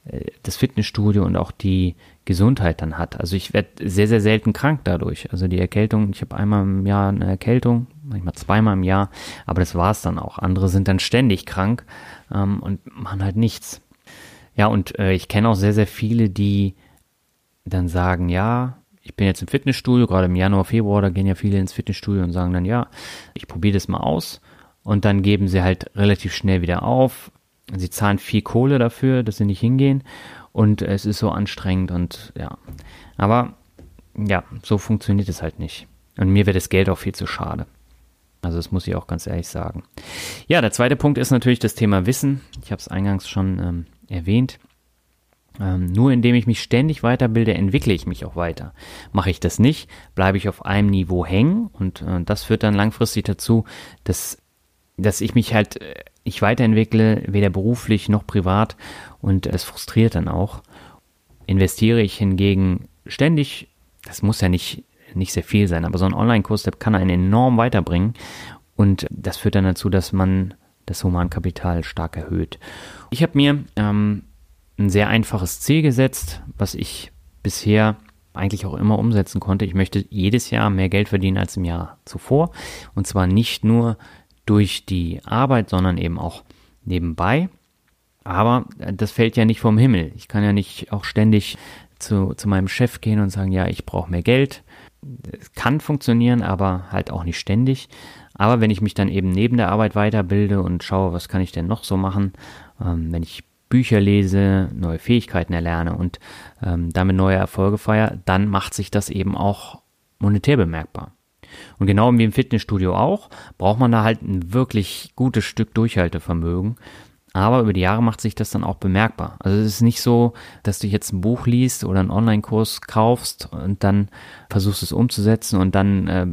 Speaker 1: äh, das Fitnessstudio und auch die Gesundheit dann hat. Also ich werde sehr, sehr selten krank dadurch. Also die Erkältung, ich habe einmal im Jahr eine Erkältung, manchmal zweimal im Jahr, aber das war es dann auch. Andere sind dann ständig krank ähm, und machen halt nichts. Ja, und äh, ich kenne auch sehr, sehr viele, die dann sagen, ja, ich bin jetzt im Fitnessstudio, gerade im Januar, Februar, da gehen ja viele ins Fitnessstudio und sagen dann, ja, ich probiere das mal aus. Und dann geben sie halt relativ schnell wieder auf. Sie zahlen viel Kohle dafür, dass sie nicht hingehen. Und es ist so anstrengend und ja. Aber ja, so funktioniert es halt nicht. Und mir wäre das Geld auch viel zu schade. Also das muss ich auch ganz ehrlich sagen. Ja, der zweite Punkt ist natürlich das Thema Wissen. Ich habe es eingangs schon ähm, erwähnt. Ähm, nur indem ich mich ständig weiterbilde, entwickle ich mich auch weiter. Mache ich das nicht, bleibe ich auf einem Niveau hängen und äh, das führt dann langfristig dazu, dass, dass ich mich halt äh, nicht weiterentwickle, weder beruflich noch privat und es frustriert dann auch. Investiere ich hingegen ständig, das muss ja nicht, nicht sehr viel sein, aber so ein Online-Kurs, der kann einen enorm weiterbringen und das führt dann dazu, dass man das Humankapital stark erhöht. Ich habe mir ähm, ein sehr einfaches Ziel gesetzt, was ich bisher eigentlich auch immer umsetzen konnte. Ich möchte jedes Jahr mehr Geld verdienen als im Jahr zuvor. Und zwar nicht nur durch die Arbeit, sondern eben auch nebenbei. Aber das fällt ja nicht vom Himmel. Ich kann ja nicht auch ständig zu, zu meinem Chef gehen und sagen, ja, ich brauche mehr Geld. Es kann funktionieren, aber halt auch nicht ständig. Aber wenn ich mich dann eben neben der Arbeit weiterbilde und schaue, was kann ich denn noch so machen, ähm, wenn ich Bücher lese, neue Fähigkeiten erlerne und ähm, damit neue Erfolge feiere, dann macht sich das eben auch monetär bemerkbar. Und genau wie im Fitnessstudio auch, braucht man da halt ein wirklich gutes Stück Durchhaltevermögen. Aber über die Jahre macht sich das dann auch bemerkbar. Also es ist nicht so, dass du jetzt ein Buch liest oder einen Online-Kurs kaufst und dann versuchst es umzusetzen und dann äh,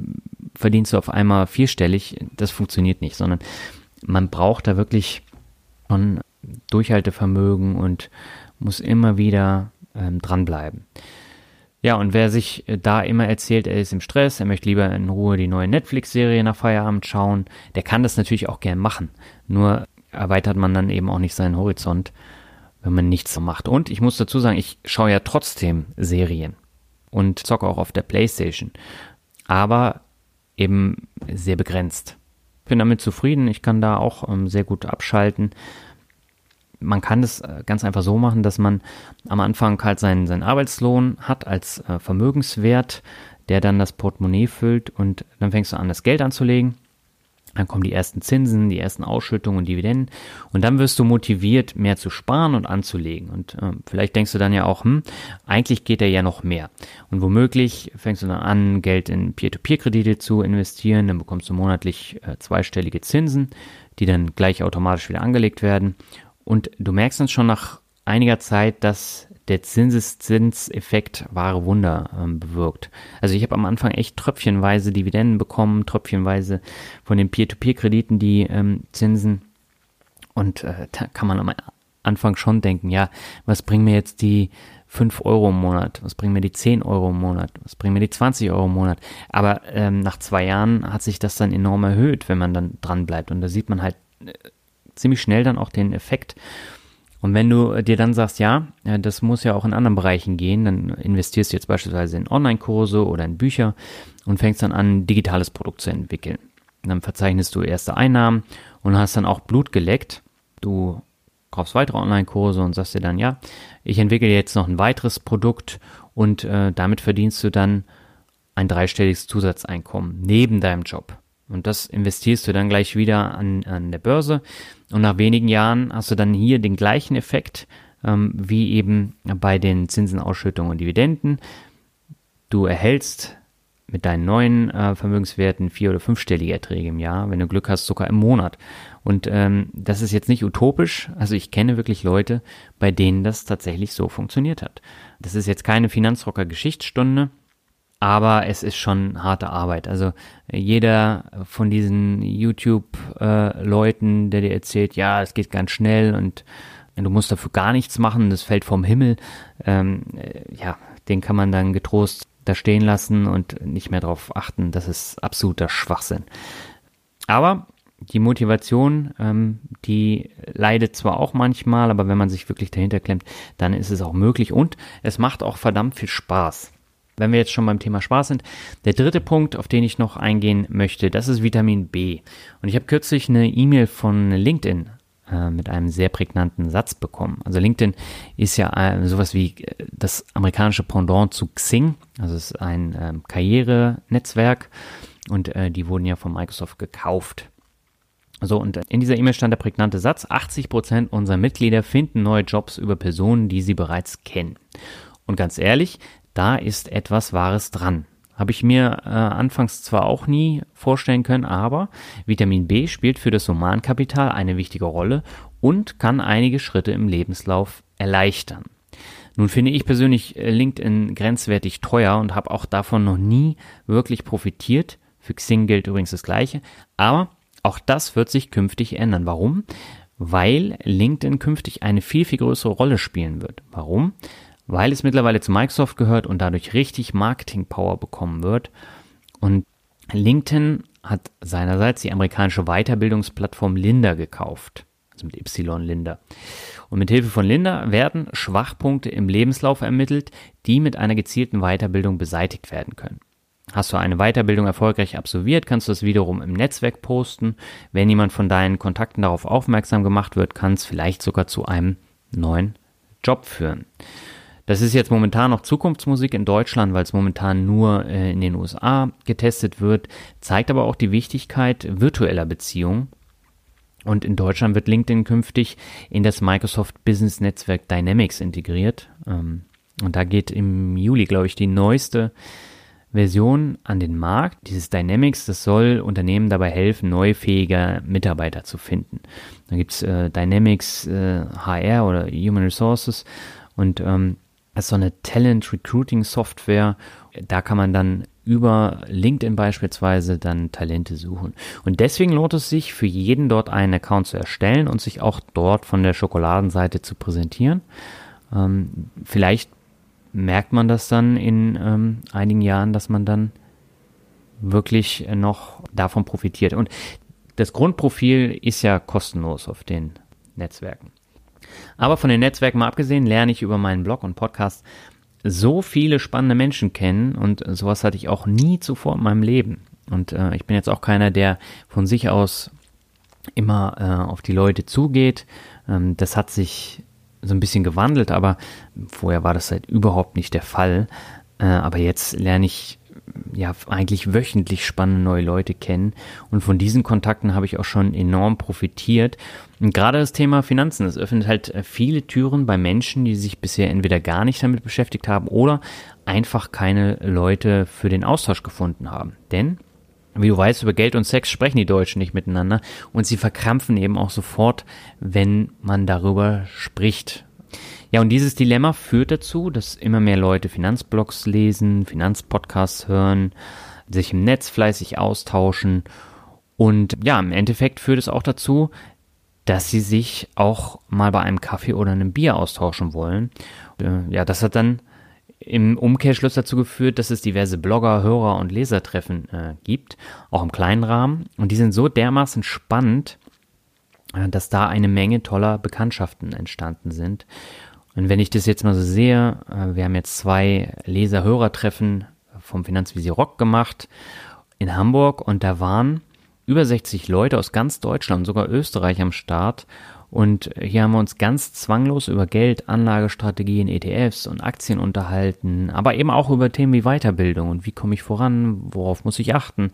Speaker 1: verdienst du auf einmal vierstellig. Das funktioniert nicht, sondern man braucht da wirklich schon Durchhaltevermögen und muss immer wieder ähm, dranbleiben. Ja, und wer sich äh, da immer erzählt, er ist im Stress, er möchte lieber in Ruhe die neue Netflix-Serie nach Feierabend schauen, der kann das natürlich auch gern machen. Nur erweitert man dann eben auch nicht seinen Horizont, wenn man nichts so macht. Und ich muss dazu sagen, ich schaue ja trotzdem Serien und zocke auch auf der Playstation. Aber eben sehr begrenzt. Bin damit zufrieden, ich kann da auch ähm, sehr gut abschalten man kann das äh, ganz einfach so machen, dass man am Anfang halt seinen, seinen Arbeitslohn hat als äh, Vermögenswert, der dann das Portemonnaie füllt und dann fängst du an, das Geld anzulegen. Dann kommen die ersten Zinsen, die ersten Ausschüttungen und Dividenden und dann wirst du motiviert, mehr zu sparen und anzulegen. Und äh, vielleicht denkst du dann ja auch, hm, eigentlich geht da ja noch mehr. Und womöglich fängst du dann an, Geld in Peer-to-Peer-Kredite zu investieren, dann bekommst du monatlich äh, zweistellige Zinsen, die dann gleich automatisch wieder angelegt werden. Und du merkst dann schon nach einiger Zeit, dass der Zinseszinseffekt wahre Wunder ähm, bewirkt. Also ich habe am Anfang echt tröpfchenweise Dividenden bekommen, tröpfchenweise von den Peer-to-Peer-Krediten die ähm, Zinsen. Und äh, da kann man am Anfang schon denken, ja, was bringen mir jetzt die 5 Euro im Monat? Was bringen mir die 10 Euro im Monat? Was bringen mir die 20 Euro im Monat? Aber ähm, nach zwei Jahren hat sich das dann enorm erhöht, wenn man dann dran bleibt. Und da sieht man halt äh, ziemlich schnell dann auch den Effekt. Und wenn du dir dann sagst, ja, äh, das muss ja auch in anderen Bereichen gehen, dann investierst du jetzt beispielsweise in Online-Kurse oder in Bücher und fängst dann an, ein digitales Produkt zu entwickeln. Und dann verzeichnest du erste Einnahmen und hast dann auch Blut geleckt. Du kaufst weitere Online-Kurse und sagst dir dann, ja, ich entwickle jetzt noch ein weiteres Produkt und äh, damit verdienst du dann ein dreistelliges Zusatzeinkommen neben deinem Job. Und das investierst du dann gleich wieder an, an der Börse. Und nach wenigen Jahren hast du dann hier den gleichen Effekt ähm, wie eben bei den Zinsenausschüttungen und Dividenden. Du erhältst mit deinen neuen äh, Vermögenswerten vier- oder fünfstellige Erträge im Jahr, wenn du Glück hast, sogar im Monat. Und ähm, das ist jetzt nicht utopisch. Also ich kenne wirklich Leute, bei denen das tatsächlich so funktioniert hat. Das ist jetzt keine Finanzrocker-Geschichtsstunde, aber es ist schon harte Arbeit. Also jeder von diesen YouTube-Leuten, der dir erzählt, ja, es geht ganz schnell und du musst dafür gar nichts machen, das fällt vom Himmel, ähm, äh, ja, den kann man dann getrost da stehen lassen und nicht mehr darauf achten. Das ist absoluter Schwachsinn. Aber die Motivation, ähm, die leidet zwar auch manchmal, aber wenn man sich wirklich dahinter klemmt, dann ist es auch möglich und es macht auch verdammt viel Spaß. Wenn wir jetzt schon beim Thema Spaß sind, der dritte Punkt, auf den ich noch eingehen möchte, das ist Vitamin B. Und ich habe kürzlich eine E-Mail von LinkedIn äh, mit einem sehr prägnanten Satz bekommen. Also LinkedIn ist ja äh, sowas wie äh, das amerikanische Pendant zu Xing. Also es ist ein ähm, Karrierenetzwerk und äh, die wurden ja von Microsoft gekauft. So, und in dieser E-Mail stand der prägnante Satz, 80% unserer Mitglieder finden neue Jobs über Personen, die sie bereits kennen. Und ganz ehrlich, da ist etwas Wahres dran. Habe ich mir äh, anfangs zwar auch nie vorstellen können, aber Vitamin B spielt für das Humankapital eine wichtige Rolle und kann einige Schritte im Lebenslauf erleichtern. Nun finde ich persönlich äh, LinkedIn grenzwertig teuer und habe auch davon noch nie wirklich profitiert. Für Xing gilt übrigens das gleiche, aber auch das wird sich künftig ändern. Warum? Weil LinkedIn künftig eine viel, viel größere Rolle spielen wird. Warum? Weil es mittlerweile zu Microsoft gehört und dadurch richtig Marketing-Power bekommen wird. Und LinkedIn hat seinerseits die amerikanische Weiterbildungsplattform Linda gekauft, also mit Y Linda. Und mit Hilfe von Linda werden Schwachpunkte im Lebenslauf ermittelt, die mit einer gezielten Weiterbildung beseitigt werden können. Hast du eine Weiterbildung erfolgreich absolviert, kannst du das wiederum im Netzwerk posten. Wenn jemand von deinen Kontakten darauf aufmerksam gemacht wird, kann es vielleicht sogar zu einem neuen Job führen. Das ist jetzt momentan noch Zukunftsmusik in Deutschland, weil es momentan nur äh, in den USA getestet wird, zeigt aber auch die Wichtigkeit virtueller Beziehungen. Und in Deutschland wird LinkedIn künftig in das Microsoft Business Netzwerk Dynamics integriert. Ähm, und da geht im Juli, glaube ich, die neueste Version an den Markt. Dieses Dynamics, das soll Unternehmen dabei helfen, neue fähige Mitarbeiter zu finden. Da gibt's äh, Dynamics äh, HR oder Human Resources und ähm, das ist so eine Talent Recruiting Software. Da kann man dann über LinkedIn beispielsweise dann Talente suchen. Und deswegen lohnt es sich für jeden dort einen Account zu erstellen und sich auch dort von der Schokoladenseite zu präsentieren. Ähm, vielleicht merkt man das dann in ähm, einigen Jahren, dass man dann wirklich noch davon profitiert. Und das Grundprofil ist ja kostenlos auf den Netzwerken. Aber von den Netzwerken mal abgesehen, lerne ich über meinen Blog und Podcast so viele spannende Menschen kennen und sowas hatte ich auch nie zuvor in meinem Leben. Und äh, ich bin jetzt auch keiner, der von sich aus immer äh, auf die Leute zugeht. Ähm, das hat sich so ein bisschen gewandelt, aber vorher war das halt überhaupt nicht der Fall. Äh, aber jetzt lerne ich ja eigentlich wöchentlich spannende neue Leute kennen und von diesen Kontakten habe ich auch schon enorm profitiert. Und gerade das Thema Finanzen, es öffnet halt äh, viele Türen bei Menschen, die sich bisher entweder gar nicht damit beschäftigt haben oder einfach keine Leute für den Austausch gefunden haben. Denn wie du weißt, über Geld und Sex sprechen die Deutschen nicht miteinander und sie verkrampfen eben auch sofort, wenn man darüber spricht. Ja, und dieses Dilemma führt dazu, dass immer mehr Leute Finanzblogs lesen, Finanzpodcasts hören, sich im Netz fleißig austauschen. Und ja, im Endeffekt führt es auch dazu, dass sie sich auch mal bei einem Kaffee oder einem Bier austauschen wollen. Äh, ja, das hat dann im Umkehrschluss dazu geführt, dass es diverse Blogger, Hörer und Lesertreffen äh, gibt, auch im kleinen Rahmen. Und die sind so dermaßen spannend, äh, dass da eine Menge toller Bekanntschaften entstanden sind. Und wenn ich das jetzt mal so sehe, äh, wir haben jetzt zwei Leser-Hörer-Treffen vom Finanzvisier Rock gemacht in Hamburg und da waren über 60 Leute aus ganz Deutschland, sogar Österreich am Start. Und hier haben wir uns ganz zwanglos über Geld, Anlagestrategien, ETFs und Aktien unterhalten, aber eben auch über Themen wie Weiterbildung und wie komme ich voran, worauf muss ich achten.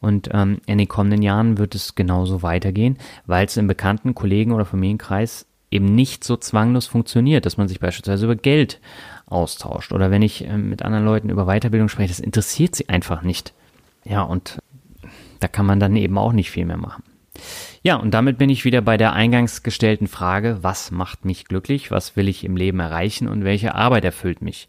Speaker 1: Und ähm, in den kommenden Jahren wird es genauso weitergehen, weil es im bekannten Kollegen- oder Familienkreis eben nicht so zwanglos funktioniert, dass man sich beispielsweise über Geld austauscht oder wenn ich äh, mit anderen Leuten über Weiterbildung spreche, das interessiert sie einfach nicht. Ja, und da kann man dann eben auch nicht viel mehr machen. Ja, und damit bin ich wieder bei der eingangs gestellten Frage, was macht mich glücklich, was will ich im Leben erreichen und welche Arbeit erfüllt mich.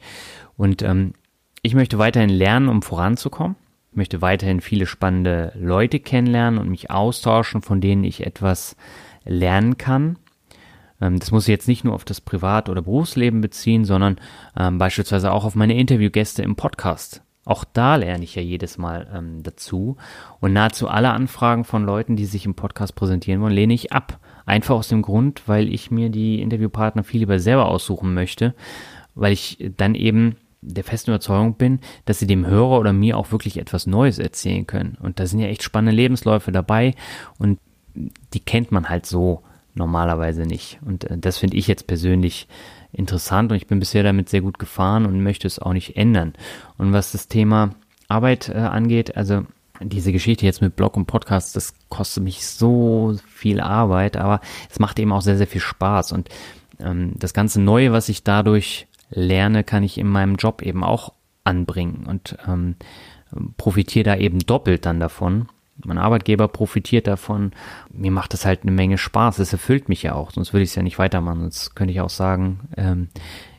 Speaker 1: Und ähm, ich möchte weiterhin lernen, um voranzukommen. Ich möchte weiterhin viele spannende Leute kennenlernen und mich austauschen, von denen ich etwas lernen kann. Ähm, das muss ich jetzt nicht nur auf das Privat- oder Berufsleben beziehen, sondern ähm, beispielsweise auch auf meine Interviewgäste im Podcast. Auch da lerne ich ja jedes Mal ähm, dazu. Und nahezu alle Anfragen von Leuten, die sich im Podcast präsentieren wollen, lehne ich ab. Einfach aus dem Grund, weil ich mir die Interviewpartner viel lieber selber aussuchen möchte, weil ich dann eben der festen Überzeugung bin, dass sie dem Hörer oder mir auch wirklich etwas Neues erzählen können. Und da sind ja echt spannende Lebensläufe dabei und die kennt man halt so normalerweise nicht. Und äh, das finde ich jetzt persönlich interessant und ich bin bisher damit sehr gut gefahren und möchte es auch nicht ändern. Und was das Thema Arbeit äh, angeht, also diese Geschichte jetzt mit Blog und Podcast, das kostet mich so viel Arbeit, aber es macht eben auch sehr, sehr viel Spaß. Und ähm, das ganze Neue, was ich dadurch lerne, kann ich in meinem Job eben auch anbringen und ähm, profitiere da eben doppelt dann davon. Mein Arbeitgeber profitiert davon. Mir macht das halt eine Menge Spaß. Es erfüllt mich ja auch, sonst würde ich es ja nicht weitermachen. Sonst könnte ich auch sagen, ähm,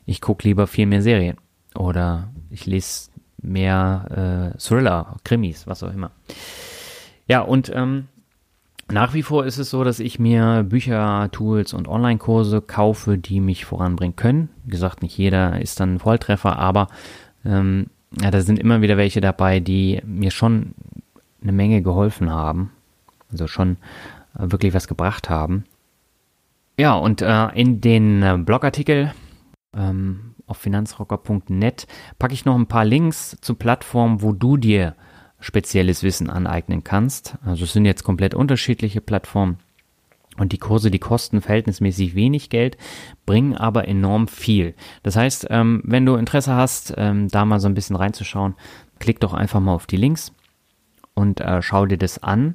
Speaker 1: ich gucke lieber viel mehr Serien oder ich lese mehr äh, Thriller, Krimis, was auch immer. Ja, und ähm, nach wie vor ist es so, dass ich mir Bücher, Tools und Online-Kurse kaufe, die mich voranbringen können. Wie gesagt, nicht jeder ist dann ein Volltreffer, aber ähm, ja, da sind immer wieder welche dabei, die mir schon eine Menge geholfen haben. Also schon äh, wirklich was gebracht haben. Ja, und äh, in den äh, Blogartikel ähm, auf finanzrocker.net packe ich noch ein paar Links zu Plattformen, wo du dir spezielles Wissen aneignen kannst. Also es sind jetzt komplett unterschiedliche Plattformen. Und die Kurse, die kosten verhältnismäßig wenig Geld, bringen aber enorm viel. Das heißt, ähm, wenn du Interesse hast, ähm, da mal so ein bisschen reinzuschauen, klick doch einfach mal auf die Links und äh, schau dir das an.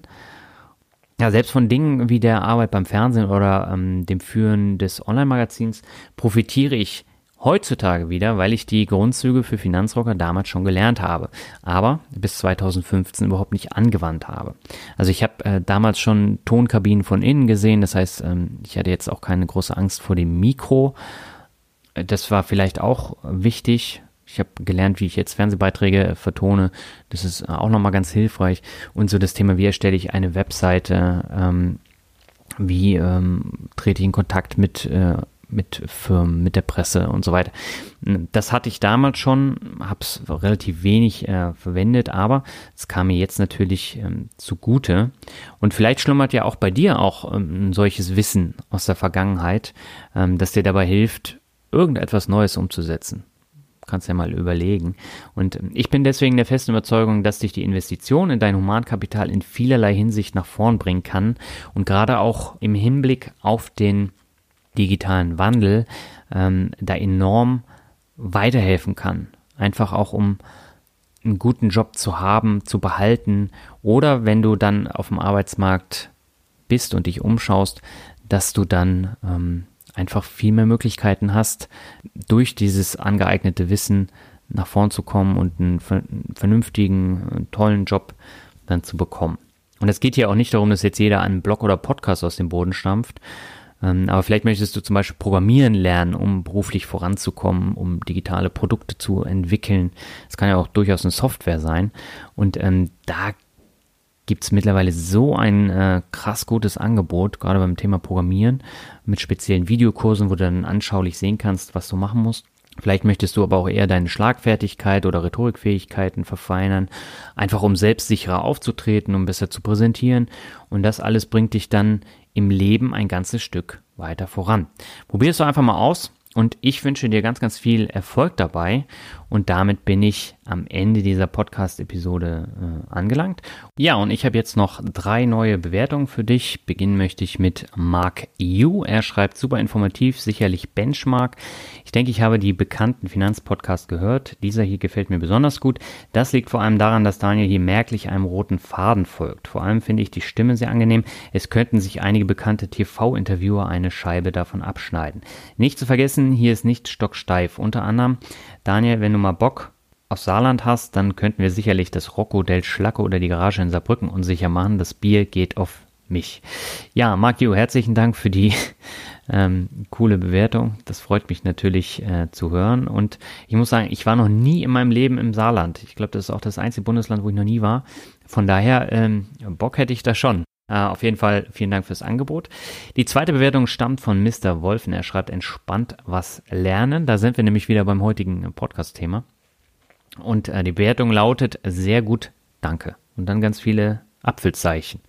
Speaker 1: Ja, selbst von Dingen wie der Arbeit beim Fernsehen oder ähm, dem Führen des Online-Magazins profitiere ich heutzutage wieder, weil ich die Grundzüge für Finanzrocker damals schon gelernt habe, aber bis 2015 überhaupt nicht angewandt habe. Also ich habe äh, damals schon Tonkabinen von innen gesehen, das heißt, ähm, ich hatte jetzt auch keine große Angst vor dem Mikro. Äh, das war vielleicht auch wichtig, ich habe gelernt, wie ich jetzt Fernsehbeiträge vertone. Das ist auch nochmal ganz hilfreich. Und so das Thema, wie erstelle ich eine Webseite, ähm, wie ähm, trete ich in Kontakt mit, äh, mit Firmen, mit der Presse und so weiter. Das hatte ich damals schon, habe es relativ wenig äh, verwendet, aber es kam mir jetzt natürlich ähm, zugute. Und vielleicht schlummert ja auch bei dir auch ähm, ein solches Wissen aus der Vergangenheit, ähm, das dir dabei hilft, irgendetwas Neues umzusetzen kannst ja mal überlegen. Und ähm, ich bin deswegen der festen Überzeugung, dass dich die Investition in dein Humankapital in vielerlei Hinsicht nach vorn bringen kann und gerade auch im Hinblick auf den digitalen Wandel ähm, da enorm weiterhelfen kann. Einfach auch um einen guten Job zu haben, zu behalten oder wenn du dann auf dem Arbeitsmarkt bist und dich umschaust, dass du dann ähm, einfach viel mehr Möglichkeiten hast, durch dieses angeeignete Wissen nach vorn zu kommen und einen vernünftigen, tollen Job dann zu bekommen. Und es geht hier auch nicht darum, dass jetzt jeder einen Blog oder Podcast aus dem Boden stampft, ähm, aber vielleicht möchtest du zum Beispiel Programmieren lernen, um beruflich voranzukommen, um digitale Produkte zu entwickeln. Es kann ja auch durchaus eine Software sein. Und ähm, da gibt es mittlerweile so ein äh, krass gutes Angebot, gerade beim Thema Programmieren, mit speziellen Videokursen, wo du dann anschaulich sehen kannst, was du machen musst. Vielleicht möchtest du aber auch eher deine Schlagfertigkeit oder Rhetorikfähigkeiten verfeinern, einfach um selbstsicherer aufzutreten, um besser zu präsentieren. Und das alles bringt dich dann im Leben ein ganzes Stück weiter voran. Probier es doch einfach mal aus und ich wünsche dir ganz, ganz viel Erfolg dabei. Und damit bin ich am Ende dieser Podcast-Episode äh, angelangt. Ja, und ich habe jetzt noch drei neue Bewertungen für dich. Beginnen möchte ich mit Mark Yu. Er schreibt super informativ, sicherlich Benchmark. Ich denke, ich habe die bekannten Finanzpodcasts gehört. Dieser hier gefällt mir besonders gut. Das liegt vor allem daran, dass Daniel hier merklich einem roten Faden folgt. Vor allem finde ich die Stimme sehr angenehm. Es könnten sich einige bekannte TV-Interviewer eine Scheibe davon abschneiden. Nicht zu vergessen, hier ist nicht stocksteif. Unter anderem, Daniel, wenn du mal Bock aus Saarland hast, dann könnten wir sicherlich das Rocco del Schlacke oder die Garage in Saarbrücken unsicher machen. Das Bier geht auf mich. Ja, Yu, herzlichen Dank für die [LAUGHS] ähm, coole Bewertung. Das freut mich natürlich äh, zu hören. Und ich muss sagen, ich war noch nie in meinem Leben im Saarland. Ich glaube, das ist auch das einzige Bundesland, wo ich noch nie war. Von daher, ähm, Bock hätte ich da schon. Äh, auf jeden Fall vielen Dank fürs Angebot. Die zweite Bewertung stammt von Mr. Wolfen. Er schreibt entspannt was lernen. Da sind wir nämlich wieder beim heutigen Podcast-Thema. Und äh, die Bewertung lautet sehr gut, danke. Und dann ganz viele Apfelzeichen.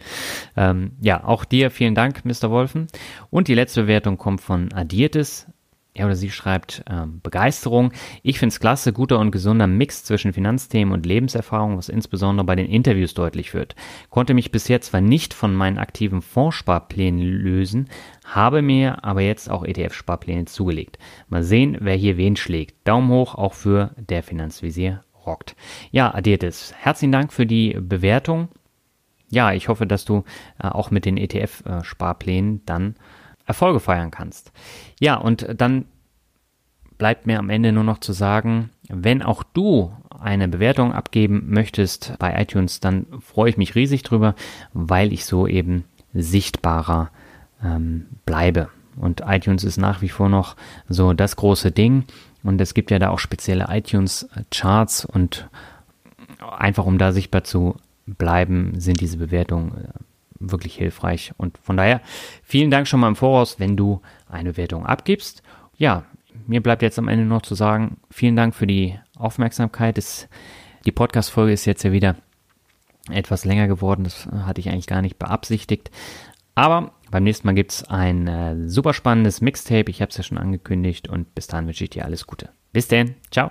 Speaker 1: Ähm, ja, auch dir vielen Dank, Mr. Wolfen. Und die letzte Bewertung kommt von Addiertes. Er oder sie schreibt ähm, Begeisterung. Ich finde es klasse, guter und gesunder Mix zwischen Finanzthemen und Lebenserfahrung, was insbesondere bei den Interviews deutlich wird. Konnte mich bis jetzt zwar nicht von meinen aktiven Fondssparplänen lösen, habe mir aber jetzt auch ETF-Sparpläne zugelegt. Mal sehen, wer hier wen schlägt. Daumen hoch auch für der Finanzvisier rockt. Ja, Adiertes, herzlichen Dank für die Bewertung. Ja, ich hoffe, dass du äh, auch mit den ETF-Sparplänen dann Erfolge feiern kannst. Ja, und dann bleibt mir am Ende nur noch zu sagen, wenn auch du eine Bewertung abgeben möchtest bei iTunes, dann freue ich mich riesig drüber, weil ich so eben sichtbarer ähm, bleibe. Und iTunes ist nach wie vor noch so das große Ding. Und es gibt ja da auch spezielle iTunes-Charts und einfach um da sichtbar zu bleiben, sind diese Bewertungen äh, wirklich hilfreich. Und von daher vielen Dank schon mal im Voraus, wenn du eine Bewertung abgibst. Ja, mir bleibt jetzt am Ende noch zu sagen, vielen Dank für die Aufmerksamkeit. Es, die Podcast-Folge ist jetzt ja wieder etwas länger geworden. Das hatte ich eigentlich gar nicht beabsichtigt. Aber beim nächsten Mal gibt es ein äh, super spannendes Mixtape. Ich habe es ja schon angekündigt und bis dahin wünsche ich dir alles Gute. Bis denn. Ciao.